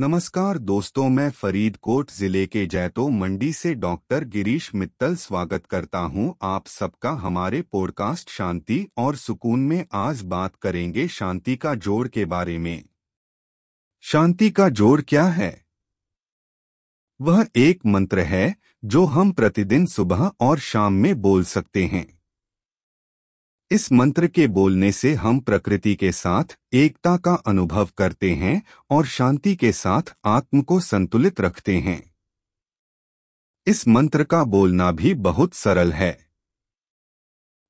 नमस्कार दोस्तों, मैं फरीदकोट ज़िले के जैतो मंडी से डॉक्टर गिरीश मित्तल स्वागत करता हूँ। आप सबका हमारे पॉडकास्ट शांति और सुकून में आज बात करेंगे शांति का जोड़ के बारे में। शांति का जोड़ क्या है? वह एक मंत्र है जो हम प्रतिदिन सुबह और शाम में बोल सकते हैं। इस मंत्र के बोलने से हम प्रकृति के साथ, एकता का अनुभव करते हैं और शांति के साथ आत्म को संतुलित रखते हैं। इस मंत्र का बोलना भी बहुत सरल है।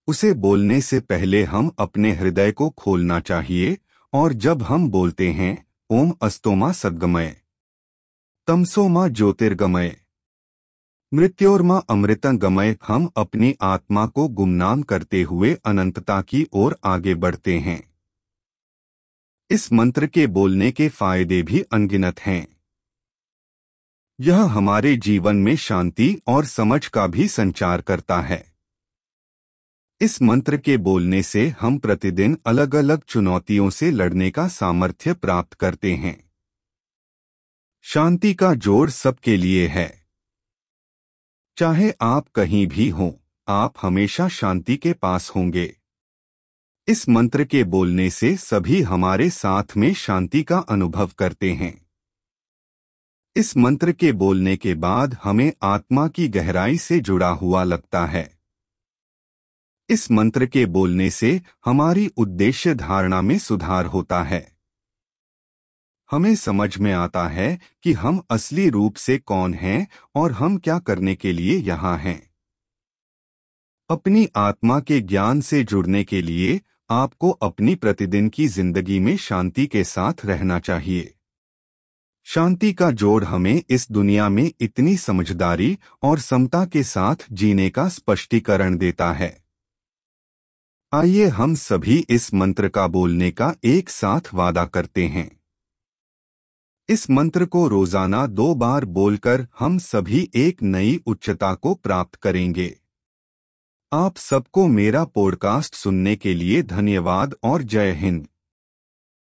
उसे बोलने से पहले हम अपने हृदय को खोलना चाहिए और जब हम बोलते हैं, ओम अस्तोमा सद्गमय, तमसोमा ज्योतिर्गमय। मृत्योर्मा अमृतं गमय हम अपनी आत्मा को गुमनाम करते हुए अनंतता की ओर आगे बढ़ते हैं। इस मंत्र के बोलने के फ़ायदे भी अनगिनत हैं। यह हमारे जीवन में शांति और समझ का भी संचार करता है। इस मंत्र के बोलने से हम प्रतिदिन अलग अलग चुनौतियों से लड़ने का सामर्थ्य प्राप्त करते हैं। शांति का जोड़ सबके लिए है। चाहे आप कहीं भी हों, आप हमेशा शांति के पास होंगे। इस मंत्र के बोलने से सभी हमारे साथ में शांति का अनुभव करते हैं। इस मंत्र के बोलने के बाद हमें आत्मा की गहराई से जुड़ा हुआ लगता है। इस मंत्र के बोलने से हमारी उद्देश्य धारणा में सुधार होता है। हमें समझ में आता है कि हम असली रूप से कौन हैं और हम क्या करने के लिए यहाँ हैं। अपनी आत्मा के ज्ञान से जुड़ने के लिए आपको अपनी प्रतिदिन की ज़िंदगी में शांति के साथ रहना चाहिए। शांति का जोड़ हमें इस दुनिया में इतनी समझदारी और समता के साथ जीने का स्पष्टीकरण देता है। आइए हम सभी इस मंत्र का बोलने का एक साथ वादा करते हैं। इस मंत्र को रोज़ाना दो बार बोलकर हम सभी एक नई उच्चता को प्राप्त करेंगे। आप सबको मेरा पॉडकास्ट सुनने के लिए धन्यवाद और जय हिंद।